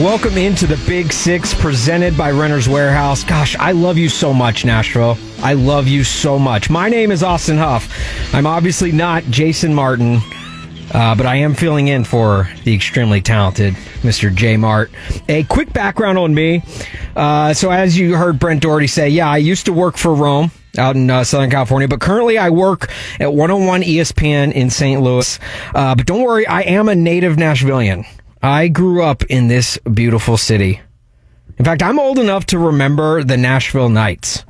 Welcome into the Big Six presented by Renter's Warehouse. Gosh, I love you so much, Nashville. I love you so much. My name is Austin Huff. I'm obviously not Jason Martin, uh, but I am filling in for the extremely talented Mr. J Mart. A quick background on me. Uh, so, as you heard Brent Doherty say, yeah, I used to work for Rome out in uh, Southern California, but currently I work at 101 ESPN in St. Louis. Uh, but don't worry, I am a native Nashvilleian. I grew up in this beautiful city. In fact, I'm old enough to remember the Nashville Knights.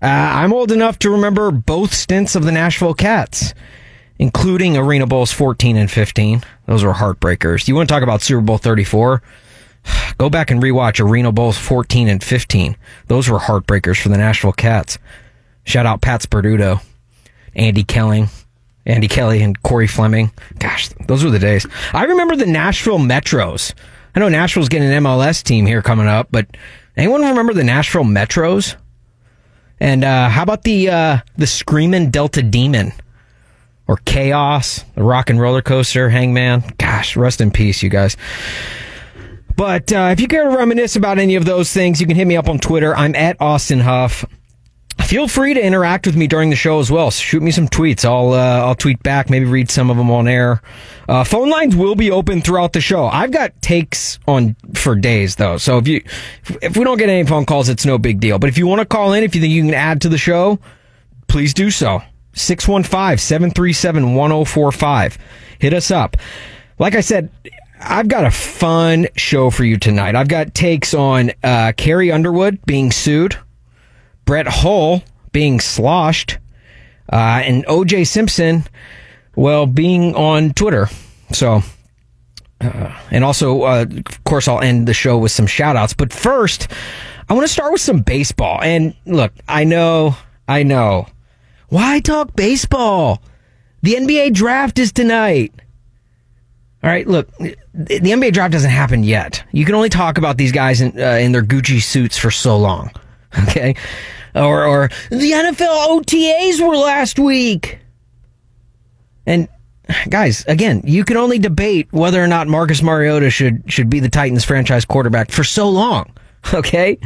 Uh, I'm old enough to remember both stints of the Nashville Kats, including Arena Bowls 14 and 15. Those were heartbreakers. You want to talk about Super Bowl 34? Go back and rewatch Arena Bowls 14 and 15. Those were heartbreakers for the Nashville Kats. Shout out Pat Sperduto, Andy Kelling, Andy Kelly and Corey Fleming. Gosh, those were the days. I remember the Nashville Metros. I know Nashville's getting an MLS team here coming up, but anyone remember the Nashville Metros? And uh, how about the uh, the Screaming Delta Demon or Chaos, the Rock and Roller Coaster, Hangman? Gosh, rest in peace, you guys. But uh, if you care to reminisce about any of those things, you can hit me up on Twitter. I'm at Austin Huff. Feel free to interact with me during the show as well. Shoot me some tweets. I'll uh, I'll tweet back. Maybe read some of them on air. Uh, phone lines will be open throughout the show. I've got takes on for days though. So if you if we don't get any phone calls, it's no big deal. But if you want to call in, if you think you can add to the show, please do so. 615-737-1045. Hit us up. Like I said, I've got a fun show for you tonight. I've got takes on uh, Carrie Underwood being sued. Brett Hull being sloshed, uh, and OJ Simpson, well, being on Twitter. So, uh, and also, uh, of course, I'll end the show with some shout outs. But first, I want to start with some baseball. And look, I know, I know. Why talk baseball? The NBA draft is tonight. All right, look, the NBA draft doesn't happen yet. You can only talk about these guys in, uh, in their Gucci suits for so long. Okay? Or, or the NFL OTAs were last week. And guys, again, you can only debate whether or not Marcus Mariota should should be the Titans franchise quarterback for so long. Okay?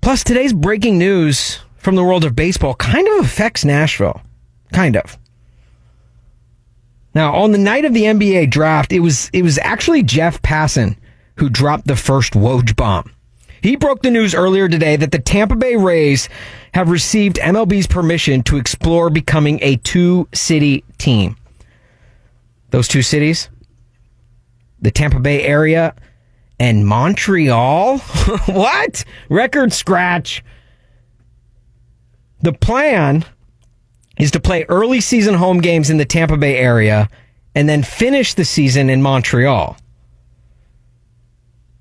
Plus today's breaking news from the world of baseball kind of affects Nashville. Kind of. Now, on the night of the NBA draft, it was it was actually Jeff Passan who dropped the first Woj bomb. He broke the news earlier today that the Tampa Bay Rays have received MLB's permission to explore becoming a two city team. Those two cities? The Tampa Bay area and Montreal? what? Record scratch. The plan is to play early season home games in the Tampa Bay area and then finish the season in Montreal.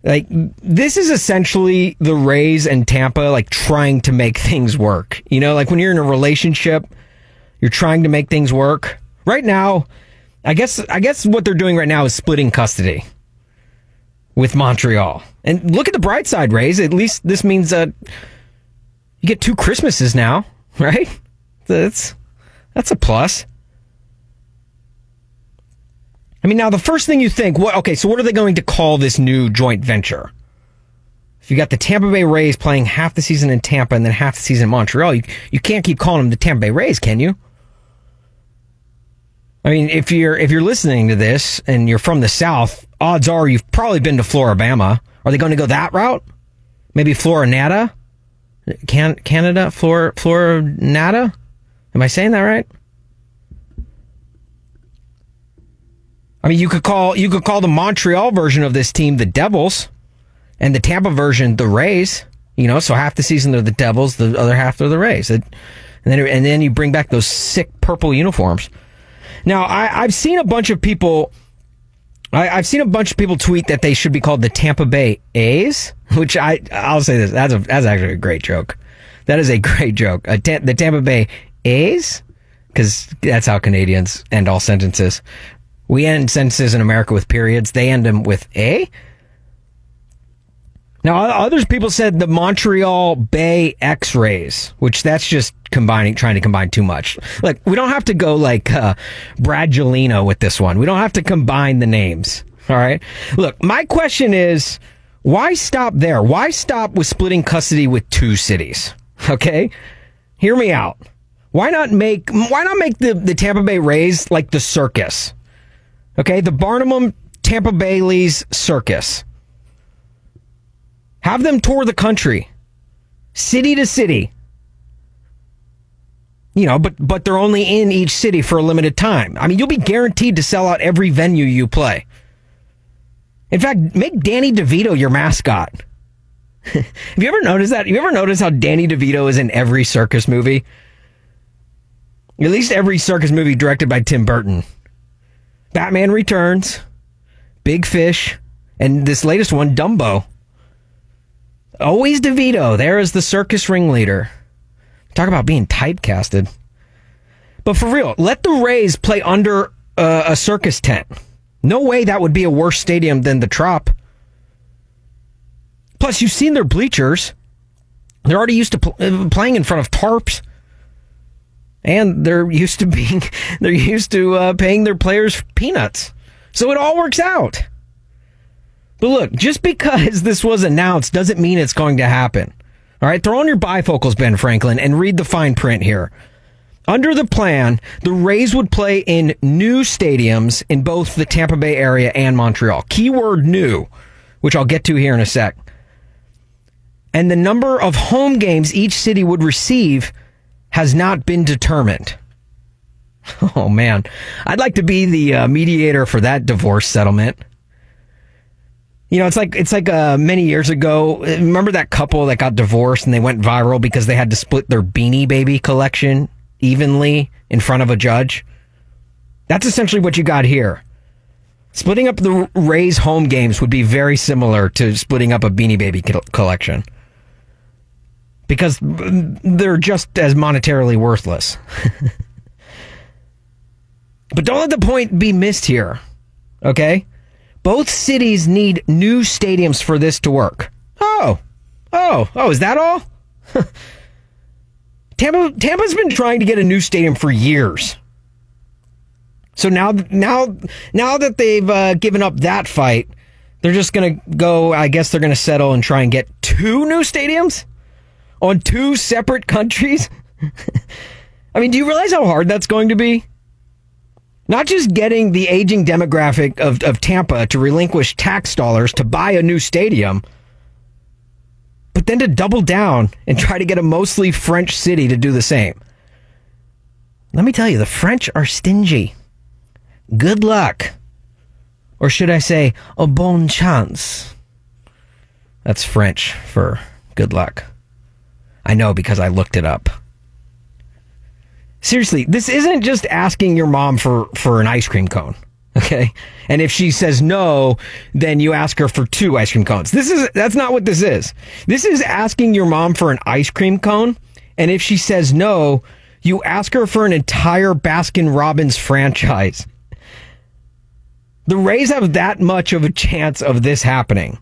Like this is essentially the Rays and Tampa like trying to make things work. You know, like when you're in a relationship, you're trying to make things work. Right now, I guess I guess what they're doing right now is splitting custody with Montreal. And look at the bright side, Rays. At least this means that you get two Christmases now, right? That's that's a plus. I mean, now the first thing you think, what? Okay, so what are they going to call this new joint venture? If you got the Tampa Bay Rays playing half the season in Tampa and then half the season in Montreal, you, you can't keep calling them the Tampa Bay Rays, can you? I mean, if you're if you're listening to this and you're from the South, odds are you've probably been to Floribama. Are they going to go that route? Maybe Florinata? Can, Canada? Flor, Florinata? Am I saying that right? I mean, you could call you could call the Montreal version of this team the Devils, and the Tampa version the Rays. You know, so half the season they're the Devils, the other half they're the Rays. It, and then and then you bring back those sick purple uniforms. Now, I, I've seen a bunch of people. I, have seen a bunch of people tweet that they should be called the Tampa Bay A's, which I I'll say this that's a that's actually a great joke. That is a great joke. A the Tampa Bay A's, because that's how Canadians end all sentences. We end sentences in America with periods. They end them with a. Now, others people said the Montreal Bay X-rays, which that's just combining, trying to combine too much. Like, we don't have to go like uh, with this one. We don't have to combine the names. All right. Look, my question is, why stop there? Why stop with splitting custody with two cities? Okay, hear me out. Why not make Why not make the the Tampa Bay Rays like the circus? Okay, the Barnum Tampa Bailey's circus. Have them tour the country, city to city. You know, but but they're only in each city for a limited time. I mean, you'll be guaranteed to sell out every venue you play. In fact, make Danny DeVito your mascot. Have you ever noticed that? You ever notice how Danny DeVito is in every circus movie? At least every circus movie directed by Tim Burton. Batman Returns, Big Fish, and this latest one, Dumbo. Always DeVito, there is the circus ringleader. Talk about being typecasted. But for real, let the Rays play under uh, a circus tent. No way that would be a worse stadium than the Trop. Plus, you've seen their bleachers. They're already used to pl- uh, playing in front of tarps and they're used to being they're used to uh, paying their players peanuts. So it all works out. But look, just because this was announced doesn't mean it's going to happen. All right, throw on your bifocals, Ben Franklin, and read the fine print here. Under the plan, the Rays would play in new stadiums in both the Tampa Bay area and Montreal. Keyword new, which I'll get to here in a sec. And the number of home games each city would receive has not been determined. Oh man, I'd like to be the uh, mediator for that divorce settlement. You know, it's like it's like uh, many years ago. Remember that couple that got divorced and they went viral because they had to split their Beanie Baby collection evenly in front of a judge. That's essentially what you got here. Splitting up the Rays home games would be very similar to splitting up a Beanie Baby collection because they're just as monetarily worthless. but don't let the point be missed here. Okay? Both cities need new stadiums for this to work. Oh. Oh. Oh, is that all? Tampa Tampa's been trying to get a new stadium for years. So now now now that they've uh, given up that fight, they're just going to go I guess they're going to settle and try and get two new stadiums? On two separate countries? I mean, do you realize how hard that's going to be? Not just getting the aging demographic of, of Tampa to relinquish tax dollars to buy a new stadium, but then to double down and try to get a mostly French city to do the same. Let me tell you, the French are stingy. Good luck. Or should I say, a bon chance? That's French for good luck. I know because I looked it up. Seriously, this isn't just asking your mom for, for an ice cream cone. Okay. And if she says no, then you ask her for two ice cream cones. This is, that's not what this is. This is asking your mom for an ice cream cone. And if she says no, you ask her for an entire Baskin Robbins franchise. The Rays have that much of a chance of this happening.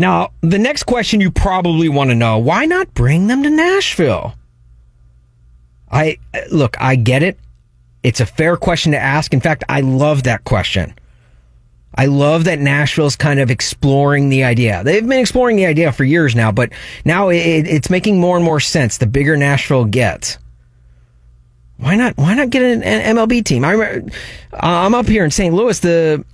Now, the next question you probably want to know why not bring them to Nashville? I look, I get it. It's a fair question to ask. In fact, I love that question. I love that Nashville's kind of exploring the idea. They've been exploring the idea for years now, but now it, it's making more and more sense the bigger Nashville gets. Why not? Why not get an, an MLB team? I remember, uh, I'm up here in St. Louis. The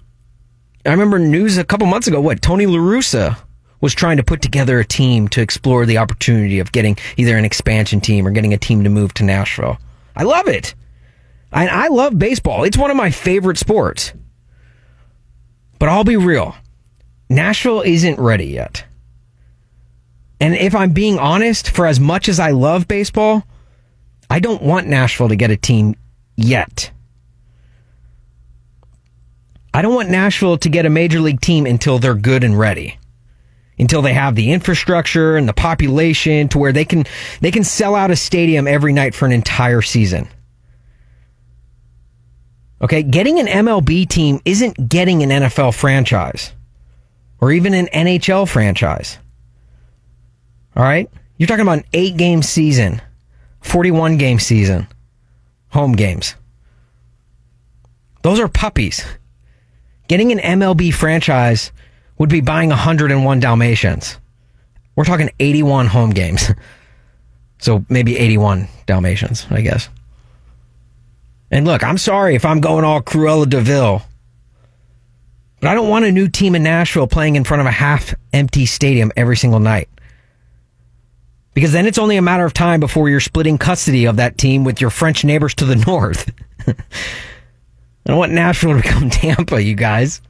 I remember news a couple months ago. What Tony La Russa was trying to put together a team to explore the opportunity of getting either an expansion team or getting a team to move to Nashville. I love it. I, I love baseball. It's one of my favorite sports. But I'll be real. Nashville isn't ready yet. And if I'm being honest, for as much as I love baseball, I don't want Nashville to get a team yet. I don't want Nashville to get a major league team until they're good and ready. Until they have the infrastructure and the population to where they can they can sell out a stadium every night for an entire season. Okay, getting an MLB team isn't getting an NFL franchise or even an NHL franchise. All right? You're talking about an 8 game season 41 game season, home games. Those are puppies. Getting an MLB franchise would be buying 101 Dalmatians. We're talking 81 home games. So maybe 81 Dalmatians, I guess. And look, I'm sorry if I'm going all Cruella de Vil, but I don't want a new team in Nashville playing in front of a half empty stadium every single night because then it's only a matter of time before you're splitting custody of that team with your French neighbors to the north. I don't want Nashville to become Tampa, you guys.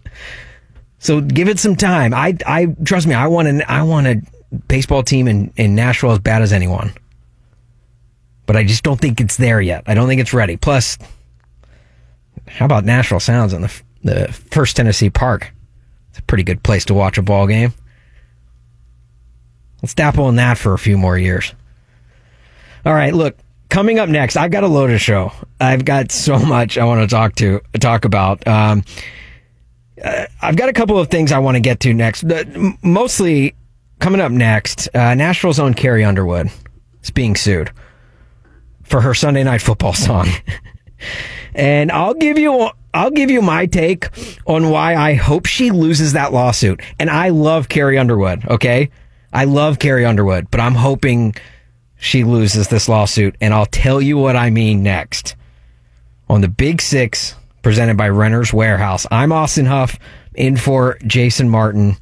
So give it some time. I, I trust me. I want an, I want a baseball team in, in Nashville as bad as anyone, but I just don't think it's there yet. I don't think it's ready. Plus, how about Nashville Sounds in the the First Tennessee Park? It's a pretty good place to watch a ball game. Let's dabble in that for a few more years. All right, look, coming up next, I've got a loaded show. I've got so much I want to talk to talk about. Um, uh, I've got a couple of things I want to get to next. Mostly coming up next, uh, Nashville's own Carrie Underwood is being sued for her Sunday Night Football song, and I'll give you I'll give you my take on why I hope she loses that lawsuit. And I love Carrie Underwood. Okay. I love Carrie Underwood, but I'm hoping she loses this lawsuit, and I'll tell you what I mean next. On the Big Six, presented by Renter's Warehouse. I'm Austin Huff, in for Jason Martin.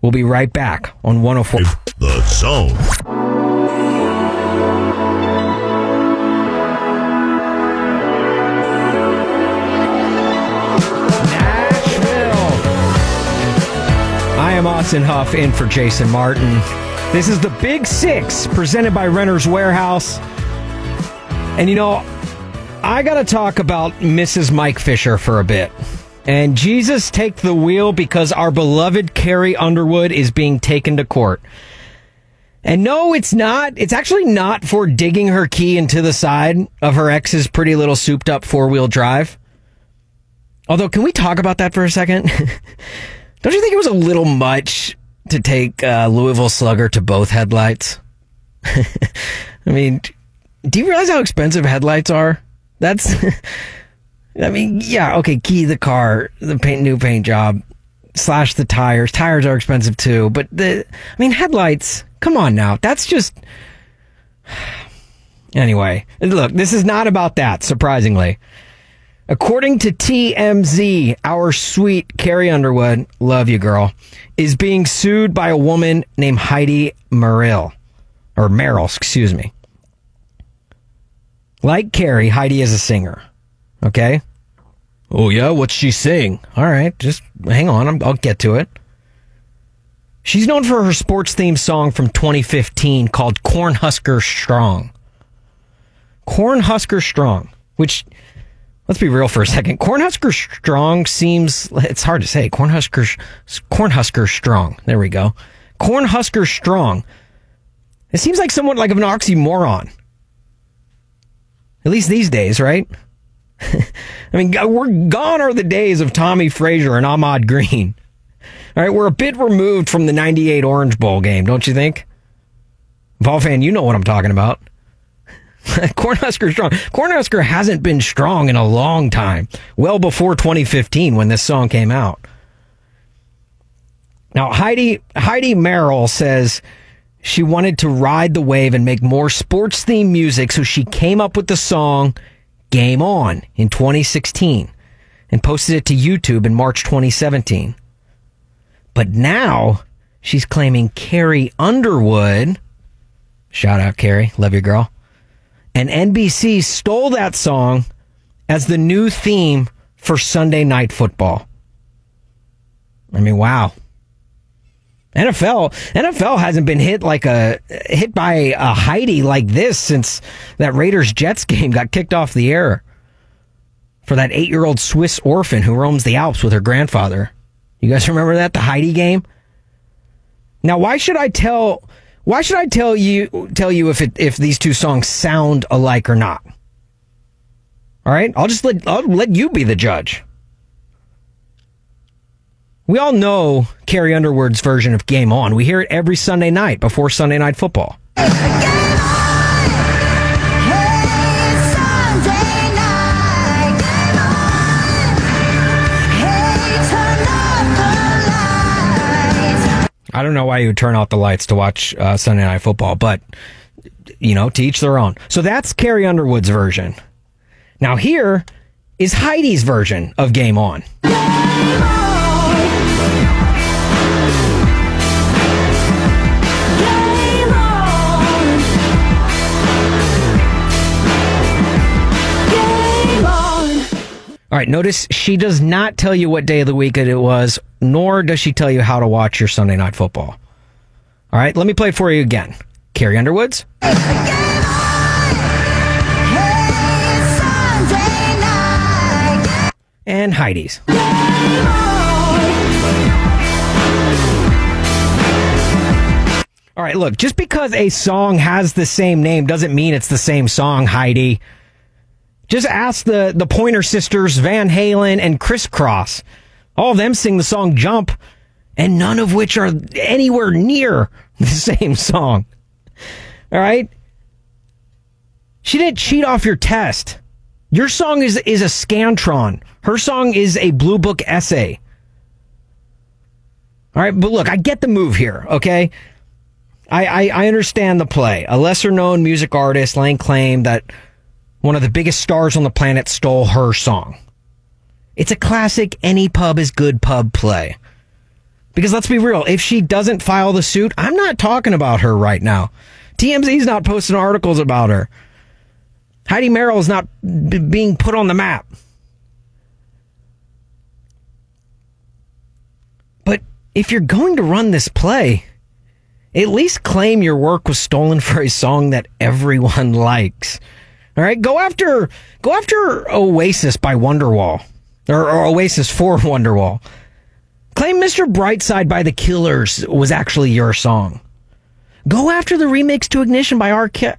We'll be right back on 104. The Zone. I am Austin Huff in for Jason Martin. This is the Big Six presented by Renter's Warehouse. And you know, I got to talk about Mrs. Mike Fisher for a bit. And Jesus take the wheel because our beloved Carrie Underwood is being taken to court. And no, it's not. It's actually not for digging her key into the side of her ex's pretty little souped up four wheel drive. Although, can we talk about that for a second? Don't you think it was a little much to take uh, Louisville Slugger to both headlights? I mean, do you realize how expensive headlights are? That's, I mean, yeah, okay, key the car, the paint, new paint job, slash the tires. Tires are expensive too, but the, I mean, headlights, come on now. That's just, anyway, look, this is not about that, surprisingly. According to TMZ, our sweet Carrie Underwood, love you girl, is being sued by a woman named Heidi Merrill, or Merrill, excuse me. Like Carrie, Heidi is a singer. Okay? Oh yeah, what's she sing? All right, just hang on, I'll get to it. She's known for her sports themed song from 2015 called Cornhusker Strong. Cornhusker Strong, which let's be real for a second. Cornhusker Strong seems it's hard to say. Cornhusker Cornhusker Strong. There we go. Cornhusker Strong. It seems like somewhat like of an oxymoron. At least these days, right? I mean, we're gone are the days of Tommie Frazier and Ahman Green. All right, we're a bit removed from the 98 Orange Bowl game, don't you think? Ball fan, you know what I'm talking about. Cornhusker strong. Cornhusker hasn't been strong in a long time. Well before 2015 when this song came out. Now Heidi Heidi Merrill says she wanted to ride the wave and make more sports themed music, so she came up with the song Game On in 2016 and posted it to YouTube in March 2017. But now she's claiming Carrie Underwood, shout out Carrie, love your girl, and NBC stole that song as the new theme for Sunday Night Football. I mean, wow. NFL NFL hasn't been hit like a hit by a Heidi like this since that Raiders Jets game got kicked off the air for that eight year old Swiss orphan who roams the Alps with her grandfather. You guys remember that the Heidi game? Now, why should I tell? Why should I tell you tell you if it if these two songs sound alike or not? All right, I'll just let I'll let you be the judge. We all know Carrie Underwood's version of Game On. We hear it every Sunday night before Sunday Night Football. I don't know why you would turn out the lights to watch uh, Sunday Night Football, but you know, to each their own. So that's Carrie Underwood's version. Now here is Heidi's version of Game On. All right, notice she does not tell you what day of the week it was, nor does she tell you how to watch your Sunday night football. All right, let me play it for you again. Carrie Underwoods. And Heidi's. All right, look, just because a song has the same name doesn't mean it's the same song, Heidi. Just ask the, the Pointer Sisters, Van Halen, and Kris Kross. All of them sing the song Jump, and none of which are anywhere near the same song. All right? She didn't cheat off your test. Your song is, is a Scantron. Her song is a Blue Book essay. All right, but look, I get the move here, okay? I, I, I understand the play. A lesser known music artist laying claim that one of the biggest stars on the planet stole her song. It's a classic any pub is good pub play. Because let's be real, if she doesn't file the suit, I'm not talking about her right now. TMZ's not posting articles about her. Heidi Merrill is not b- being put on the map. But if you're going to run this play, at least claim your work was stolen for a song that everyone likes. All right, go after go after Oasis by Wonderwall, or, or Oasis for Wonderwall. Claim Mr. Brightside by The Killers was actually your song. Go after the remix to Ignition by R. Ke-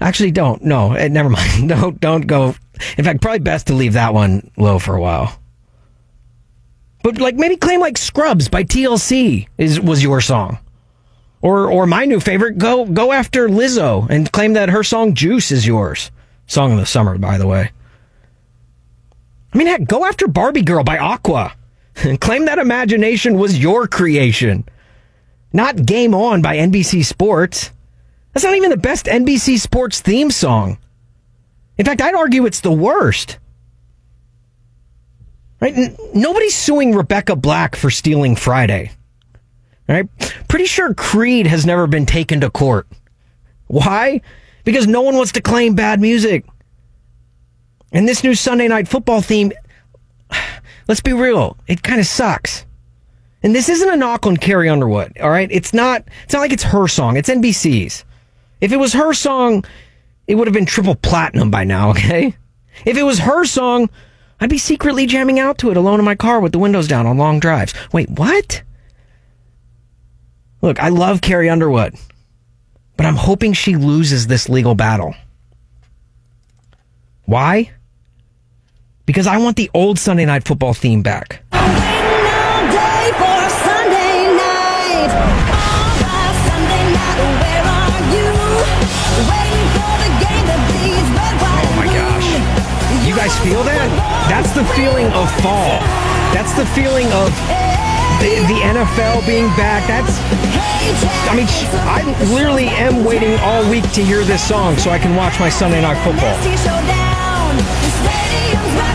Actually, don't. No, eh, never mind. Don't don't go. In fact, probably best to leave that one low for a while. But like maybe claim like Scrubs by TLC is was your song. Or or my new favorite, go go after Lizzo and claim that her song Juice is yours. Song of the summer, by the way. I mean, heck, go after Barbie Girl by Aqua and claim that imagination was your creation. Not Game On by NBC Sports. That's not even the best NBC Sports theme song. In fact, I'd argue it's the worst. Right? N- nobody's suing Rebecca Black for stealing Friday. Right? Pretty sure Creed has never been taken to court. Why? Because no one wants to claim bad music. And this new Sunday night football theme, let's be real, it kind of sucks. And this isn't a knock on Carrie Underwood, all right? It's not it's not like it's her song, it's NBC's. If it was her song, it would have been triple platinum by now, okay? If it was her song, I'd be secretly jamming out to it alone in my car with the windows down on long drives. Wait, what? Look, I love Carrie Underwood, but I'm hoping she loses this legal battle. Why? Because I want the old Sunday night football theme back. Oh my gosh. You guys feel that? That's the feeling of fall. That's the feeling of the, the NFL being back. That's, I mean, I literally am waiting all week to hear this song so I can watch my Sunday night football.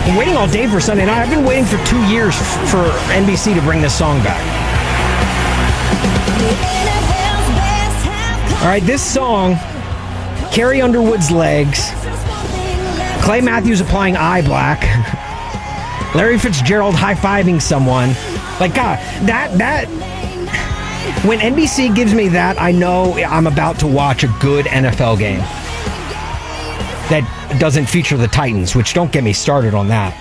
I'm waiting all day for Sunday night. I've been waiting for two years for NBC to bring this song back. All right, this song, Carrie Underwood's legs, Clay Matthews applying eye black, Larry Fitzgerald high fiving someone. Like God, that that when NBC gives me that, I know I'm about to watch a good NFL game that doesn't feature the Titans, which don't get me started on that.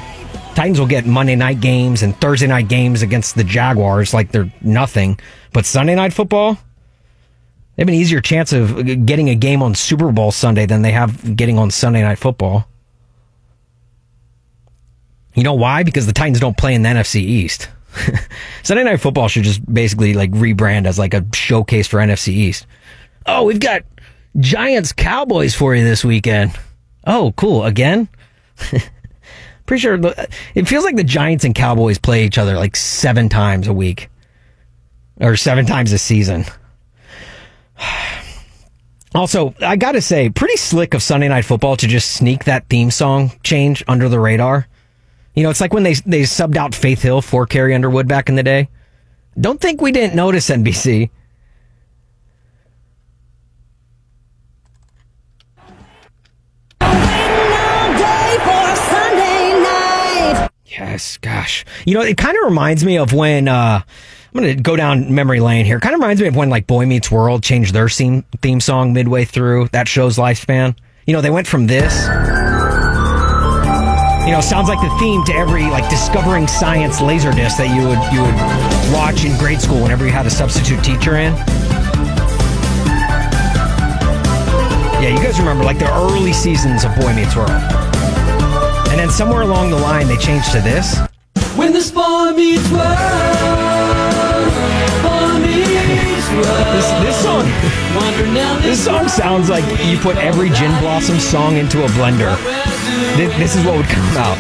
Titans will get Monday night games and Thursday night games against the Jaguars like they're nothing. But Sunday night football, they have an easier chance of getting a game on Super Bowl Sunday than they have getting on Sunday night football. You know why? Because the Titans don't play in the NFC East. Sunday night football should just basically like rebrand as like a showcase for NFC East. Oh, we've got Giants Cowboys for you this weekend. Oh, cool. Again? Pretty sure it feels like the Giants and Cowboys play each other like seven times a week or seven times a season. Also, I got to say, pretty slick of Sunday Night Football to just sneak that theme song change under the radar. You know, it's like when they they subbed out Faith Hill for Carrie Underwood back in the day. Don't think we didn't notice NBC. Yes, gosh. You know, it kind of reminds me of when uh, I'm going to go down memory lane here. Kind of reminds me of when like Boy Meets World changed their theme theme song midway through that show's lifespan. You know, they went from this you know, sounds like the theme to every like discovering science laser disc that you would you would watch in grade school whenever you had a substitute teacher in. Yeah, you guys remember like the early seasons of Boy Meets World. And then somewhere along the line they changed to this. When the boy meets world, boy meets world. This, this song This song sounds like you put every Gin Blossom song into a blender. This, this is what would come out.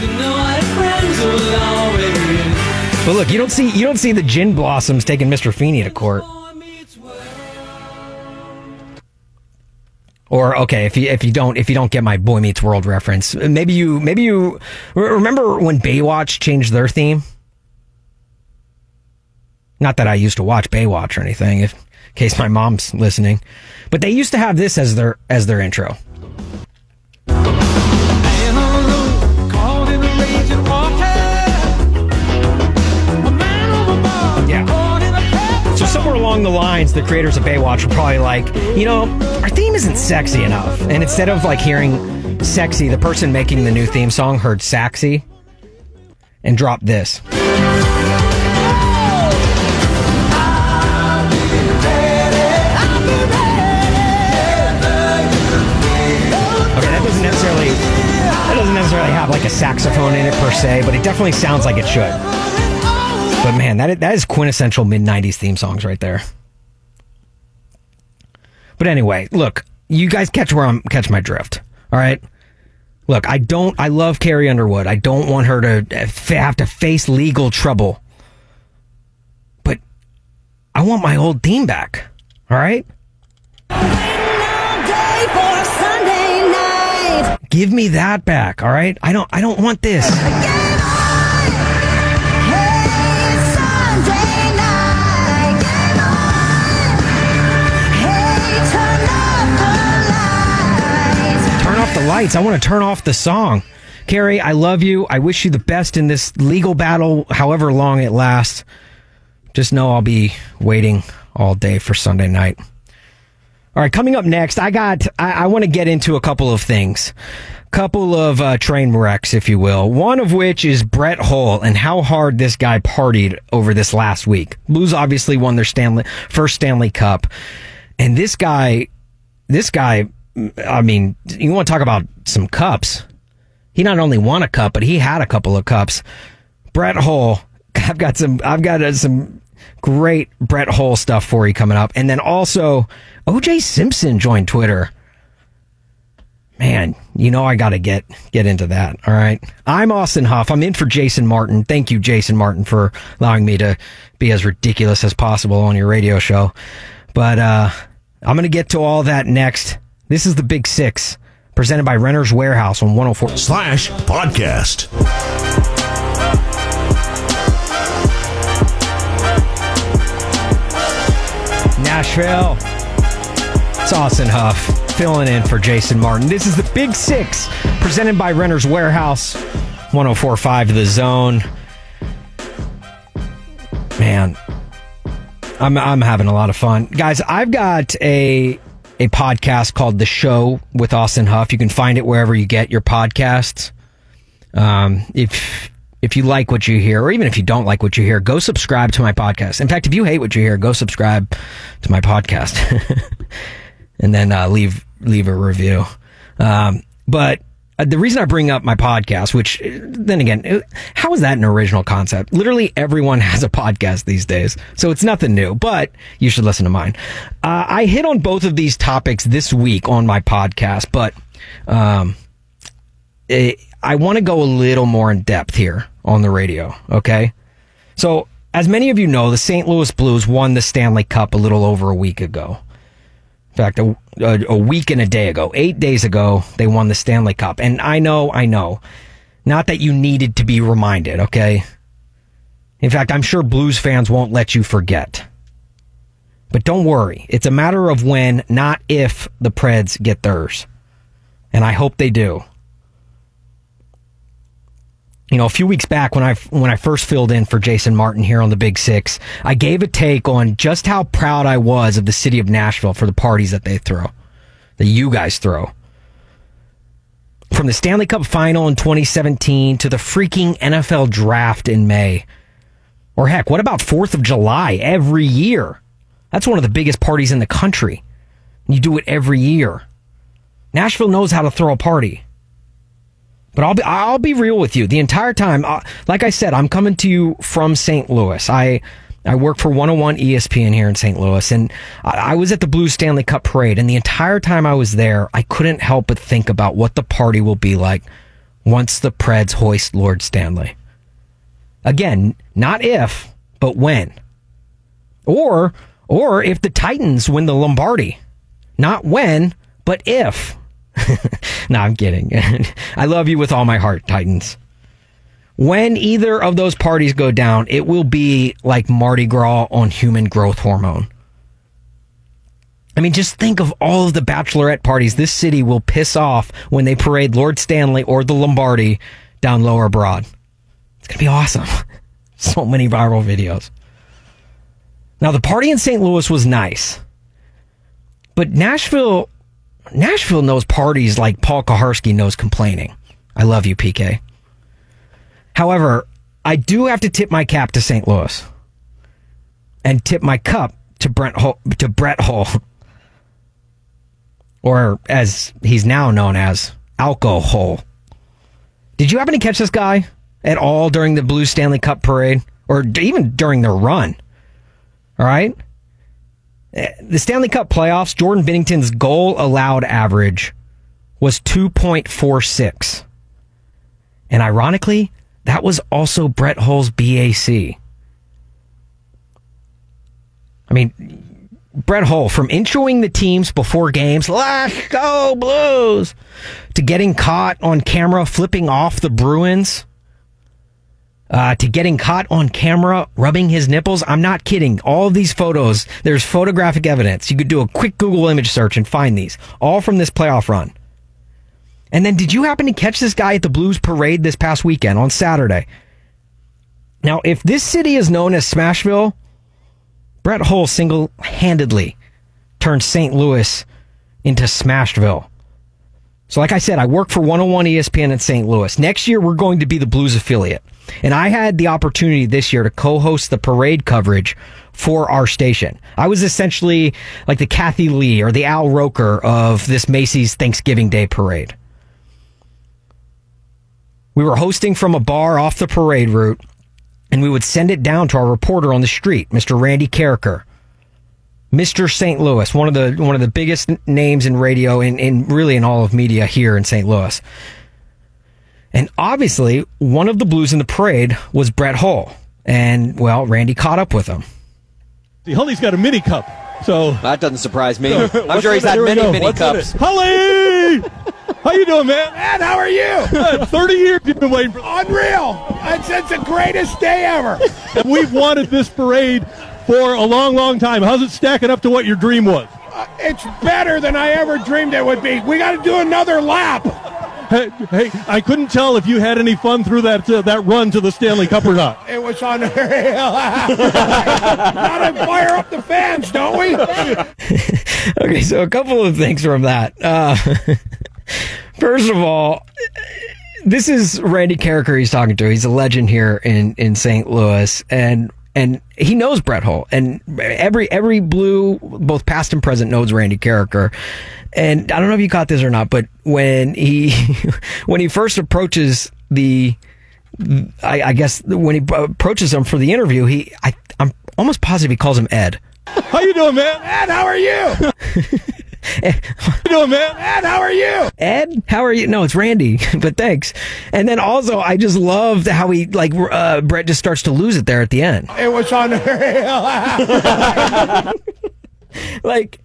But look, you don't see you don't see the Gin Blossoms taking Mr. Feeney to court. Or okay, if you if you don't if you don't get my Boy Meets World reference, maybe you maybe you remember when Baywatch changed their theme. Not that I used to watch Baywatch or anything, if, in case my mom's listening, but they used to have this as their as their intro. Somewhere along the lines, the creators of Baywatch were probably like, you know, our theme isn't sexy enough, and instead of like hearing sexy, the person making the new theme song heard saxy and dropped this. Okay, that doesn't necessarily that doesn't necessarily have like a saxophone in it per se, but it definitely sounds like it should. But man, that that is quintessential mid '90s theme songs right there. But anyway, look, you guys catch where I'm catch my drift. All right. Look, I don't. I love Carrie Underwood. I don't want her to eh, have to face legal trouble. But I want my old theme back. All right. Give me that back, all right? I don't I don't want this. Lights. I want to turn off the song. Carrie, I love you. I wish you the best in this legal battle, however long it lasts. Just know I'll be waiting all day for Sunday night. All right, coming up next, I got, I, I want to get into a couple of things. Couple of uh, train wrecks, if you will. One of which is Brett Hull and how hard this guy partied over this last week. Blues obviously won their Stanley, first Stanley Cup. And this guy, this guy, I mean, you want to talk about some cups. He not only won a cup, but he had a couple of cups. Brett Hull, I've got some, I've got uh, some great Brett Hull stuff for you coming up. And then also, OJ Simpson joined Twitter. Man, you know I got to get get into that. All right. I'm Austin Huff. I'm in for Jason Martin. Thank you Jason Martin for allowing me to be as ridiculous as possible on your radio show. But uh I'm going to get to all that next. This is the Big 6 presented by Renter's Warehouse on 104. Slash podcast. Nashville. It's Austin Huff filling in for Jason Martin. This is the Big Six presented by Renter's Warehouse 1045 The Zone. Man, I'm, I'm having a lot of fun. Guys, I've got a a podcast called The Show with Austin Huff. You can find it wherever you get your podcasts. Um, if if you like what you hear, or even if you don't like what you hear, go subscribe to my podcast. In fact, if you hate what you hear, go subscribe to my podcast, and then uh, leave leave a review. Um, but uh, the reason I bring up my podcast, which uh, then again, uh, how is that an original concept? Literally everyone has a podcast these days, so it's nothing new. But you should listen to mine. Uh, I hit on both of these topics this week on my podcast, but um, it, I want to go a little more in depth here on the radio. Okay. So, as many of you know, the St. Louis Blues won the Stanley Cup a little over a week ago. In fact, a, a, a week and a day ago, eight days ago, they won the Stanley Cup. And I know, I know, not that you needed to be reminded, okay? In fact, I'm sure Blues fans won't let you forget. But don't worry. It's a matter of when, not if, the Preds get theirs. And I hope they do you know, a few weeks back when I when I first filled in for Jason Martin here on the Big Six, I gave a take on just how proud I was of the city of Nashville for the parties that they throw, that you guys throw. From the Stanley Cup final in 2017 to the freaking NFL draft in May. Or heck, what about 4th of July every year? That's one of the biggest parties in the country. You do it every year. Nashville knows how to throw a party. But I'll be I'll be real with you. The entire time, uh, like I said, I'm coming to you from St. Louis. I I work for 101 ESPN here in St. Louis, and I, I was at the Blue Stanley Cup parade. And the entire time I was there, I couldn't help but think about what the party will be like once the Preds hoist Lord Stanley. Again, not if, but when. Or or if the Titans win the Lombardi. Not when, but if. no, I'm kidding. I love you with all my heart, Titans. When either of those parties go down, it will be like Mardi Gras on human growth hormone. I mean, just think of all of the bachelorette parties this city will piss off when they parade Lord Stanley or the Lombardi down Lower Broad. It's going to be awesome. so many viral videos. Now, the party in St. Louis was nice, but Nashville Nashville knows parties like Paul Kuharsky knows complaining. I love you, PK. However, I do have to tip my cap to St. Louis and tip my cup to Brent Hull, to Brett Hull, or as he's now known as Alcohol. Did you happen to catch this guy at all during the Blue Stanley Cup parade, or even during their run? All right. The Stanley Cup playoffs, Jordan Binnington's goal allowed average was 2.46. And ironically, that was also Brett Hull's BAC. I mean, Brett Hull, from introing the teams before games, let's go Blues, to getting caught on camera flipping off the Bruins uh, to getting caught on camera rubbing his nipples. I'm not kidding. All of these photos, there's photographic evidence. You could do a quick Google image search and find these, all from this playoff run. And then, did you happen to catch this guy at the Blues Parade this past weekend on Saturday? Now, if this city is known as Smashville, Brett Hull single handedly turned St. Louis into Smashville. So, like I said, I work for 101 ESPN in St. Louis. Next year, we're going to be the Blues affiliate. And I had the opportunity this year to co-host the parade coverage for our station. I was essentially like the Kathie Lee or the Al Roker of this Macy's Thanksgiving Day parade. We were hosting from a bar off the parade route, and we would send it down to our reporter on the street, Mr. Randy Karraker. Mr. St. Louis, one of the one of the biggest names in radio and, and really in all of media here in St. Louis. And obviously, one of the blues in the parade was Brett Hull. And, well, Randy caught up with him. See, Hully's got a mini cup. So that doesn't surprise me. I'm sure he's had many mini What's cups. Hully! How you doing, man? Ed, how are you? Good. Thirty years you've been waiting for. Unreal. It's, it's the greatest day ever. And we've wanted this parade for a long, long time. How's it stacking up to what your dream was? Uh, it's better than I ever dreamed it would be. We got to do another lap. Hey, hey, I couldn't tell if you had any fun through that uh, that run to the Stanley Cup or not. It was unreal. Gotta fire up the fans, don't we? Okay, so a couple of things from that. Uh, first of all, this is Randy Karraker he's talking to. He's a legend here in, in St. Louis, and and he knows Brett Hull, and every every blue, both past and present, knows Randy Karraker. And I don't know if you caught this or not, but when he when he first approaches the I, I guess when he approaches him for the interview, he I, I'm almost positive he calls him Ed. How you doing, man? Ed, how are you? How you doing, man? Ed, how are you? Ed, how are you? No, it's Randy, but thanks. And then also, I just loved how he like uh, Brett just starts to lose it there at the end. It was unreal. Like,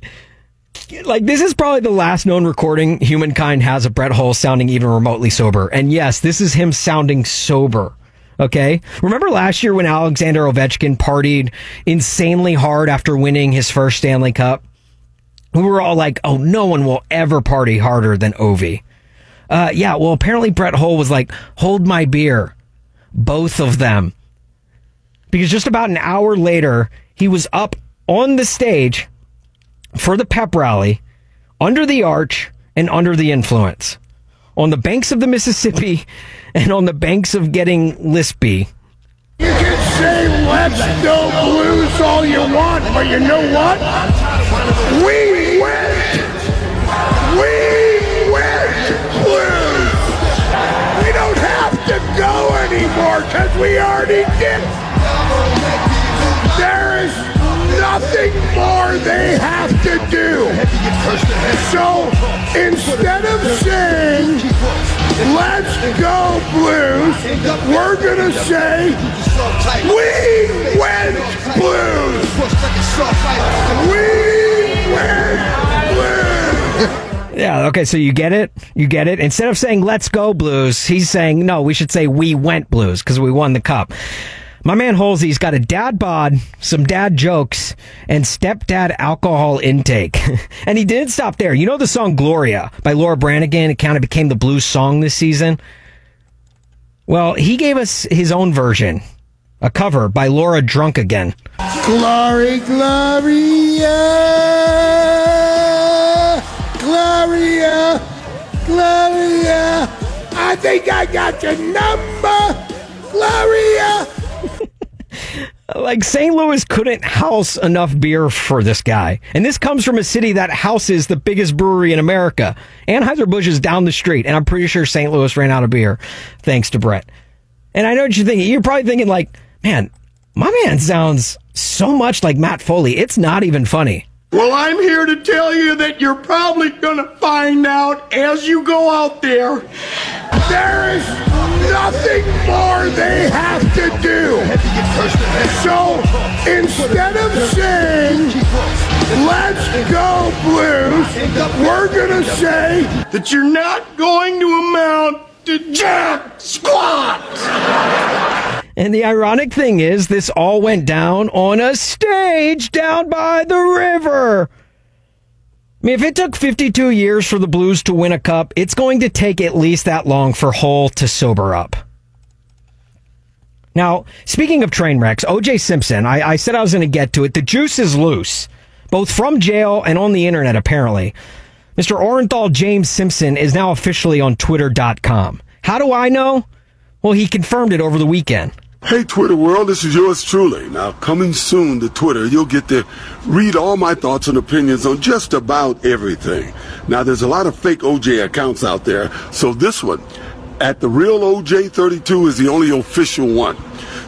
like this is probably the last known recording humankind has of Brett Hull sounding even remotely sober. And yes, this is him sounding sober. Okay. Remember last year when Alexander Ovechkin partied insanely hard after winning his first Stanley Cup? We were all like, oh, no one will ever party harder than Ovi. Uh, yeah, well, apparently Brett Hull was like, hold my beer. Both of them. Because just about an hour later, he was up on the stage for the pep rally under the arch and under the influence on the banks of the Mississippi and on the banks of getting lispy. You can say let's go blues all you want, but you know what? We anymore because we already did. There is nothing more they have to do. So instead of saying, let's go blues, we're going to say, we went blues. We went. Yeah, okay, so you get it? You get it? Instead of saying let's go blues, he's saying no, we should say we went blues because we won the cup. My man Holsey's got a dad bod, some dad jokes, and stepdad alcohol intake. and he didn't stop there. You know the song Gloria by Laura Branigan? It kind of became the blues song this season. Well, he gave us his own version, a cover by Laura Drunk Again. Glory, Gloria, Gloria. I think I got your number, Gloria. Like St. Louis couldn't house enough beer for this guy. And this comes from a city that houses the biggest brewery in America. Anheuser-Busch is down the street, and I'm pretty sure St. Louis ran out of beer thanks to Brett. And I know what you're thinking. You're probably thinking like, man, my man sounds so much like Matt Foley. It's not even funny. Well, I'm here to tell you that you're probably going to find out as you go out there. There is nothing more they have to do. So instead of saying, let's go blues, we're going to say that you're not going to amount to jack squat. And the ironic thing is, this all went down on a stage down by the river. I mean, if it took 52 years for the Blues to win a cup, it's going to take at least that long for Hull to sober up. Now, speaking of train wrecks, OJ Simpson, I, I said I was going to get to it. The juice is loose, both from jail and on the internet, apparently. Mr. Orenthal James Simpson is now officially on Twitter.com. How do I know? Well, he confirmed it over the weekend. Hey, Twitter world, this is yours truly. Now, coming soon to Twitter, you'll get to read all my thoughts and opinions on just about everything. Now, there's a lot of fake OJ accounts out there, so this one, at the real OJ32, is the only official one.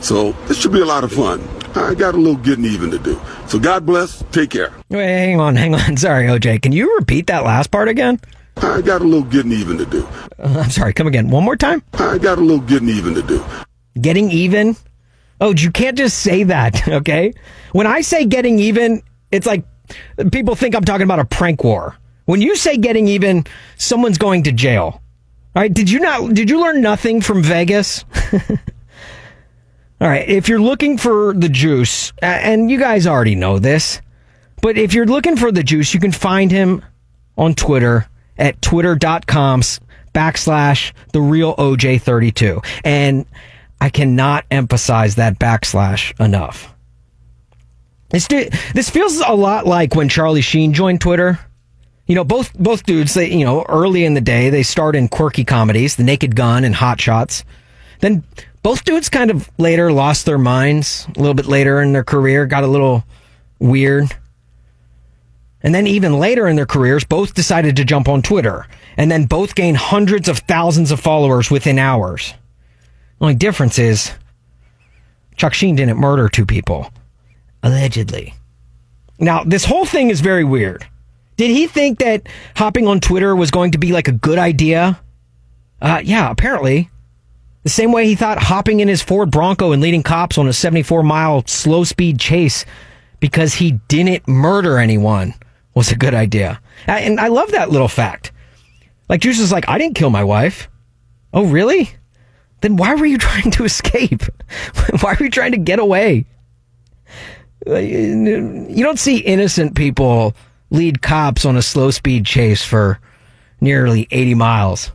So, this should be a lot of fun. I got a little getting even to do. So, God bless. Take care. Wait, hang on, hang on. Sorry, OJ. Can you repeat that last part again? I got a little getting even to do. Uh, I'm sorry, come again. One more time? I got a little getting even to do. Getting even? Oh, you can't just say that, okay? When I say getting even, it's like people think I'm talking about a prank war. When you say getting even, someone's going to jail. All right, did you not did you learn nothing from Vegas? All right, if you're looking for the juice, and you guys already know this, but if you're looking for the juice, you can find him on Twitter at twitter.com backslash the real OJ32. And I cannot emphasize that backslash enough. This, this feels a lot like when Charlie Sheen joined Twitter. You know, both both dudes, they, you know, early in the day, they starred in quirky comedies, The Naked Gun and Hot Shots. Then both dudes kind of later lost their minds a little bit later in their career, got a little weird. And then even later in their careers, both decided to jump on Twitter. And then both gained hundreds of thousands of followers within hours. Only difference is Chuck Sheen didn't murder two people. Allegedly. Now, this whole thing is very weird. Did he think that hopping on Twitter was going to be like a good idea? Uh, yeah, apparently. The same way he thought hopping in his Ford Bronco and leading cops on a 74 mile slow speed chase because he didn't murder anyone was a good idea. And I love that little fact. Like Juice is like, I didn't kill my wife. Oh, really? Then why were you trying to escape? why were you trying to get away? You don't see innocent people lead cops on a slow speed chase for nearly 80 miles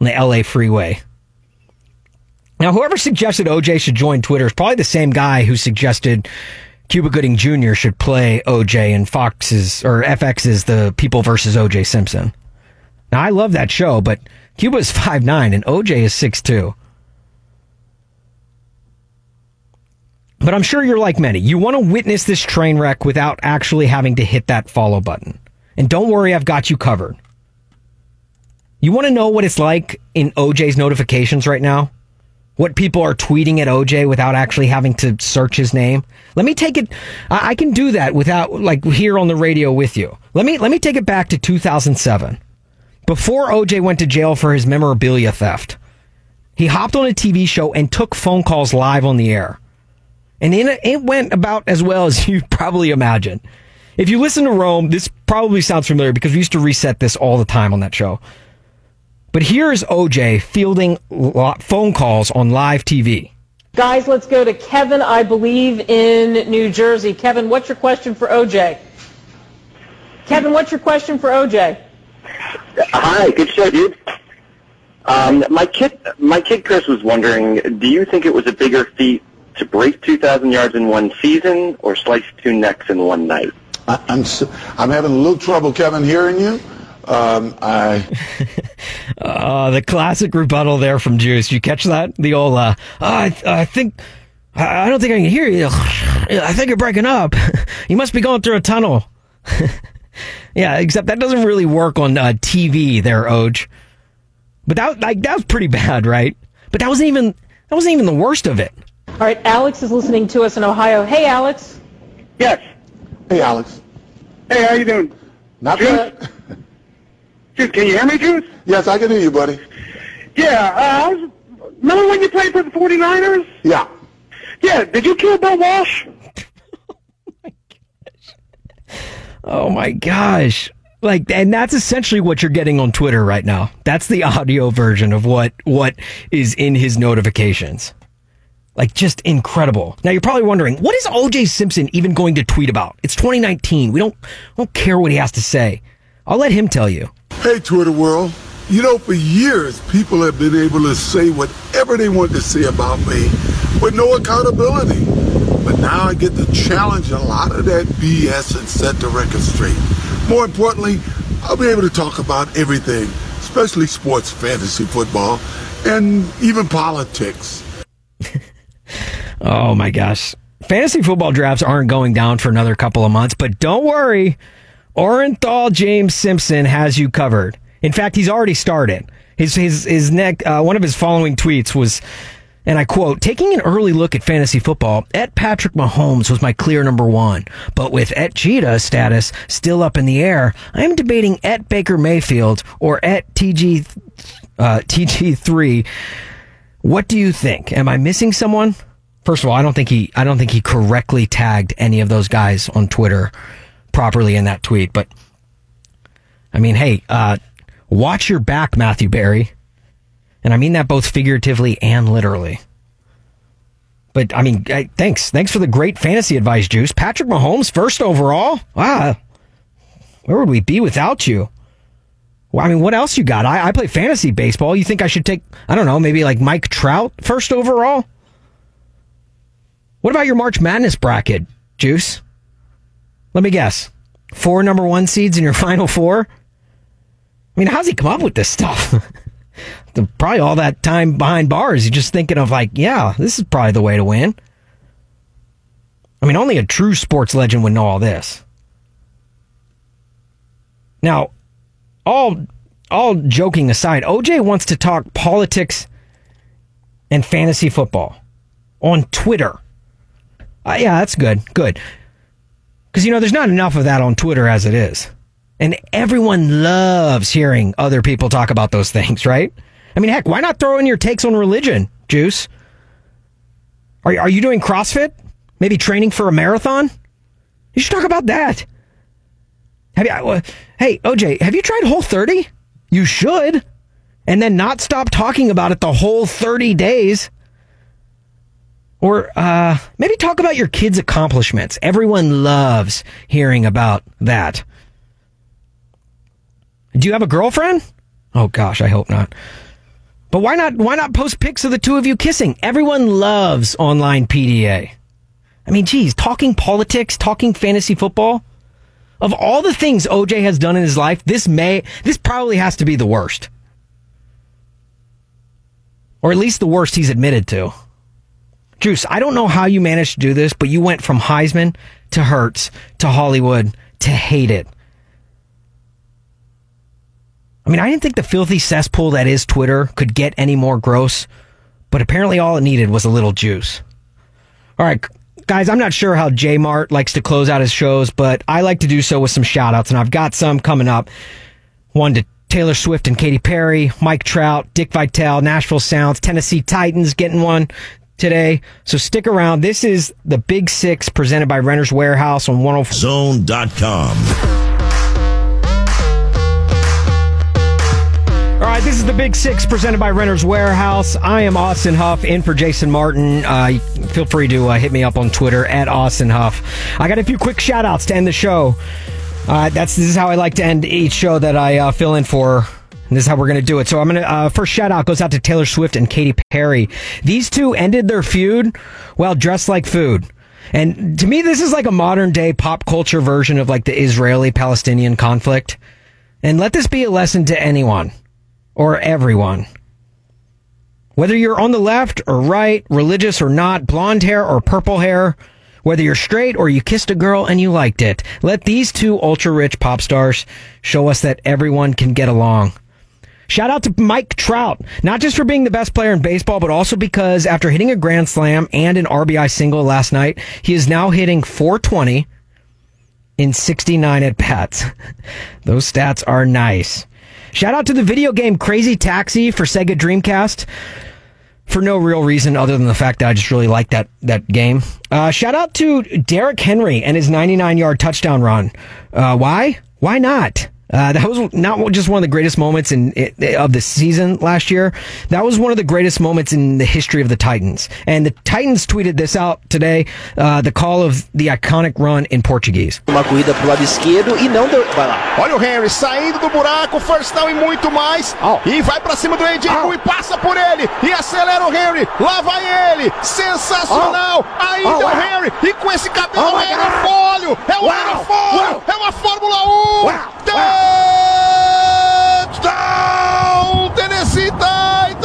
on the LA freeway. Now, whoever suggested OJ should join Twitter is probably the same guy who suggested Cuba Gooding Jr. should play OJ in Fox's or FX's The People versus OJ Simpson. Now, I love that show, but Cuba is 5'9 and OJ is 6'2. But I'm sure you're like many. You want to witness this train wreck without actually having to hit that follow button. And don't worry, I've got you covered. You want to know what it's like in OJ's notifications right now? What people are tweeting at OJ without actually having to search his name? Let me take it. I I can do that without, like, here on the radio with you. Let me, let me take it back to 2007. Before OJ went to jail for his memorabilia theft, he hopped on a TV show and took phone calls live on the air. And in it, it went about as well as you probably imagine. If you listen to Rome, this probably sounds familiar because we used to reset this all the time on that show. But here is OJ fielding lo- phone calls on live TV. Guys, let's go to Kevin, I believe, in New Jersey. Kevin, what's your question for OJ? Kevin, what's your question for OJ? Hi, good show, dude. Um, my kid, my kid Chris was wondering, do you think it was a bigger feat to break 2,000 yards in one season or slice two necks in one night? I, I'm s- I'm having a little trouble, Kevin, hearing you. Um, I Uh, the classic rebuttal there from Juice. You catch that? The old, uh, "Oh, I, I think, I I don't think I can hear you. I think you're breaking up. You must be going through a tunnel. yeah, except that doesn't really work on uh, TV there, Oj. But that, like, that was pretty bad, right? But that wasn't even, that wasn't even the worst of it. All right, Alex is listening to us in Ohio. Hey, Alex. yes. Hey, Alex. Hey, how you doing? Not bad. Juice, can you hear me, Juice? Yes, I can hear you, buddy. Yeah, uh, I was, remember when you played for the 49ers? Yeah. Yeah, did you kill Bill Walsh? Oh my gosh. Like and that's essentially what you're getting on Twitter right now. That's the audio version of what what is in his notifications. Like just incredible. Now you're probably wondering, what is OJ Simpson even going to tweet about? It's 2019. We don't we don't care what he has to say. I'll let him tell you. Hey, Twitter world. You know, for years, people have been able to say whatever they want to say about me with no accountability. But now I get to challenge a lot of that BS and set the record straight. More importantly, I'll be able to talk about everything, especially sports, fantasy football, and even politics. Oh my gosh. Fantasy football drafts aren't going down for another couple of months, but don't worry. Orenthal James Simpson has you covered. In fact, he's already started. His his his neck uh, one of his following tweets was and I quote, taking an early look at fantasy football, at Patrick Mahomes was my clear number one. But with at Cheetah status still up in the air, I am debating at Baker Mayfield or at TG, uh, TG3. What do you think? Am I missing someone? First of all, I don't think he, I don't think he correctly tagged any of those guys on Twitter properly in that tweet, but I mean, hey, uh, watch your back, Matthew Berry. And I mean that both figuratively and literally. But I mean, hey, thanks. Thanks for the great fantasy advice, Juice. Patrick Mahomes, first overall. Wow. Where would we be without you? Well, I mean, what else you got? I, I play fantasy baseball. You think I should take, I don't know, maybe like Mike Trout first overall? What about your March Madness bracket, Juice? Let me guess. Four number one seeds in your final four? I mean, how's he come up with this stuff? probably all that time behind bars, he's just thinking of like, yeah, this is probably the way to win. I mean, only a true sports legend would know all this. Now, all all joking aside, OJ wants to talk politics and fantasy football on Twitter. Uh, yeah, that's good. Good. Because, you know, there's not enough of that on Twitter as it is. And everyone loves hearing other people talk about those things, right? I mean, heck, why not throw in your takes on religion, Juice? Are, are you doing CrossFit? Maybe training for a marathon? You should talk about that. Have you, uh, hey, OJ, have you tried Whole 30? You should. And then not stop talking about it the whole 30 days. Or uh, maybe talk about your kids' accomplishments. Everyone loves hearing about that. Do you have a girlfriend? Oh gosh, I hope not. But why not why not post pics of the two of you kissing? Everyone loves online PDA. I mean, geez, talking politics, talking fantasy football. Of all the things OJ has done in his life, this may this probably has to be the worst. Or at least the worst he's admitted to. Juice, I don't know how you managed to do this, but you went from Heisman to Hertz to Hollywood to hate it. I mean, I didn't think the filthy cesspool that is Twitter could get any more gross, but apparently all it needed was a little juice. All right, guys, I'm not sure how J Mart likes to close out his shows, but I like to do so with some shout outs, and I've got some coming up. One to Taylor Swift and Katy Perry, Mike Trout, Dick Vitale, Nashville Sounds, Tennessee Titans getting one today. So stick around. This is the Big Six presented by Renter's Warehouse on 104. Zone.com. right, this is the Big Six presented by Renter's Warehouse. I am Austin Huff in for Jason Martin. Uh, feel free to uh, hit me up on Twitter at Austin Huff. I got a few quick shout outs to end the show. Uh, that's this is how I like to end each show that I uh, fill in for. And this is how we're going to do it. So I'm going to uh, first shout out goes out to Taylor Swift and Katy Perry. These two ended their feud while dressed like food. And to me, this is like a modern day pop culture version of like the Israeli Palestinian conflict. And let this be a lesson to anyone or everyone. Whether you're on the left or right, religious or not, blonde hair or purple hair, whether you're straight or you kissed a girl and you liked it, let these two ultra rich pop stars show us that everyone can get along. Shout out to Mike Trout, not just for being the best player in baseball, but also because after hitting a grand slam and an RBI single last night, he is now hitting 420 in 69 at bats. Those stats are nice. Shout out to the video game Crazy Taxi for Sega Dreamcast for no real reason other than the fact that I just really like that that game. Uh, shout out to Derrick Henry and his 99 yard touchdown run. Uh, why? Why not? Uh, that was not just one of the greatest moments in of the season last year. That was one of the greatest moments in the history of the Titans. And the Titans tweeted this out today. Uh, the call of the iconic run in Portuguese. Uma corrida pro lado esquerdo e não deu. Vai lá. Olha o Henry saindo do buraco, first down e muito mais. Oh. E vai pra cima do Ed e passa por ele. E acelera o Henry. Lá vai ele. Sensacional. Ainda Oh, o. Henry. E com esse cabelo Oh, my aerofólio. É o Wow. aerofólio. Wow. É uma Fórmula 1. Touchdown Tennessee Titans.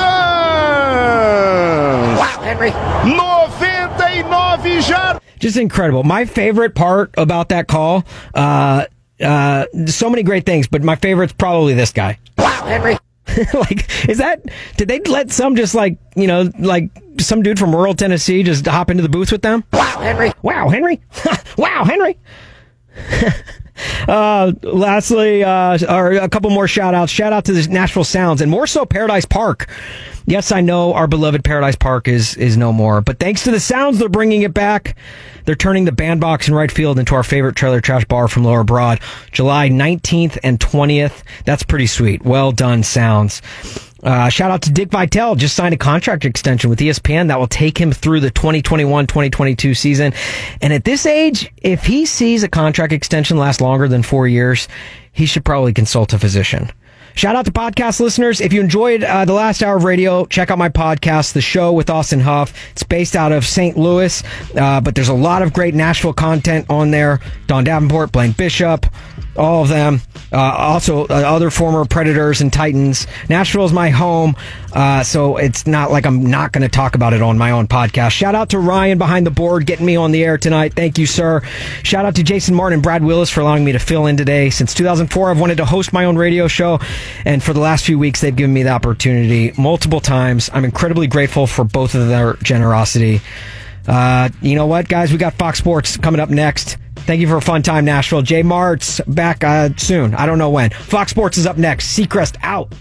Wow, Henry. 99 jardas. Just incredible. My favorite part about that call, uh, uh, so many great things, but my favorite's probably this guy. Wow, Henry. like, is that, did they let some just like, you know, like some dude from rural Tennessee just hop into the booth with them? Wow, Henry. Wow, Henry. wow, Henry. Uh, lastly, uh, or a couple more shout outs. Shout out to the Nashville Sounds and more so Paradise Park. Yes, I know our beloved Paradise Park is is no more, but thanks to the Sounds, they're bringing it back. They're turning the bandbox in right field into our favorite trailer trash bar from Lower Broad, July 19th and 20th. That's pretty sweet. Well done, Sounds. Uh, shout out to Dick Vitale, just signed a contract extension with ESPN that will take him through the 2021-2022 season. And at this age, if he sees a contract extension last longer than four years, he should probably consult a physician. Shout out to podcast listeners. If you enjoyed uh, the last hour of radio, check out my podcast, The Show with Austin Huff. It's based out of St. Louis, uh, but there's a lot of great Nashville content on there. Don Davenport, Blaine Bishop, all of them. Uh, also, uh, other former Predators and Titans. Nashville is my home, uh, so it's not like I'm not going to talk about it on my own podcast. Shout out to Ryan behind the board getting me on the air tonight. Thank you, sir. Shout out to Jason Martin and Brad Willis for allowing me to fill in today. Since 2004, I've wanted to host my own radio show, and for the last few weeks, they've given me the opportunity multiple times. I'm incredibly grateful for both of their generosity. Uh, you know what, guys? We got Fox Sports coming up next. Thank you for a fun time, Nashville. J Mart's back uh, soon. I don't know when. Fox Sports is up next. Seacrest out.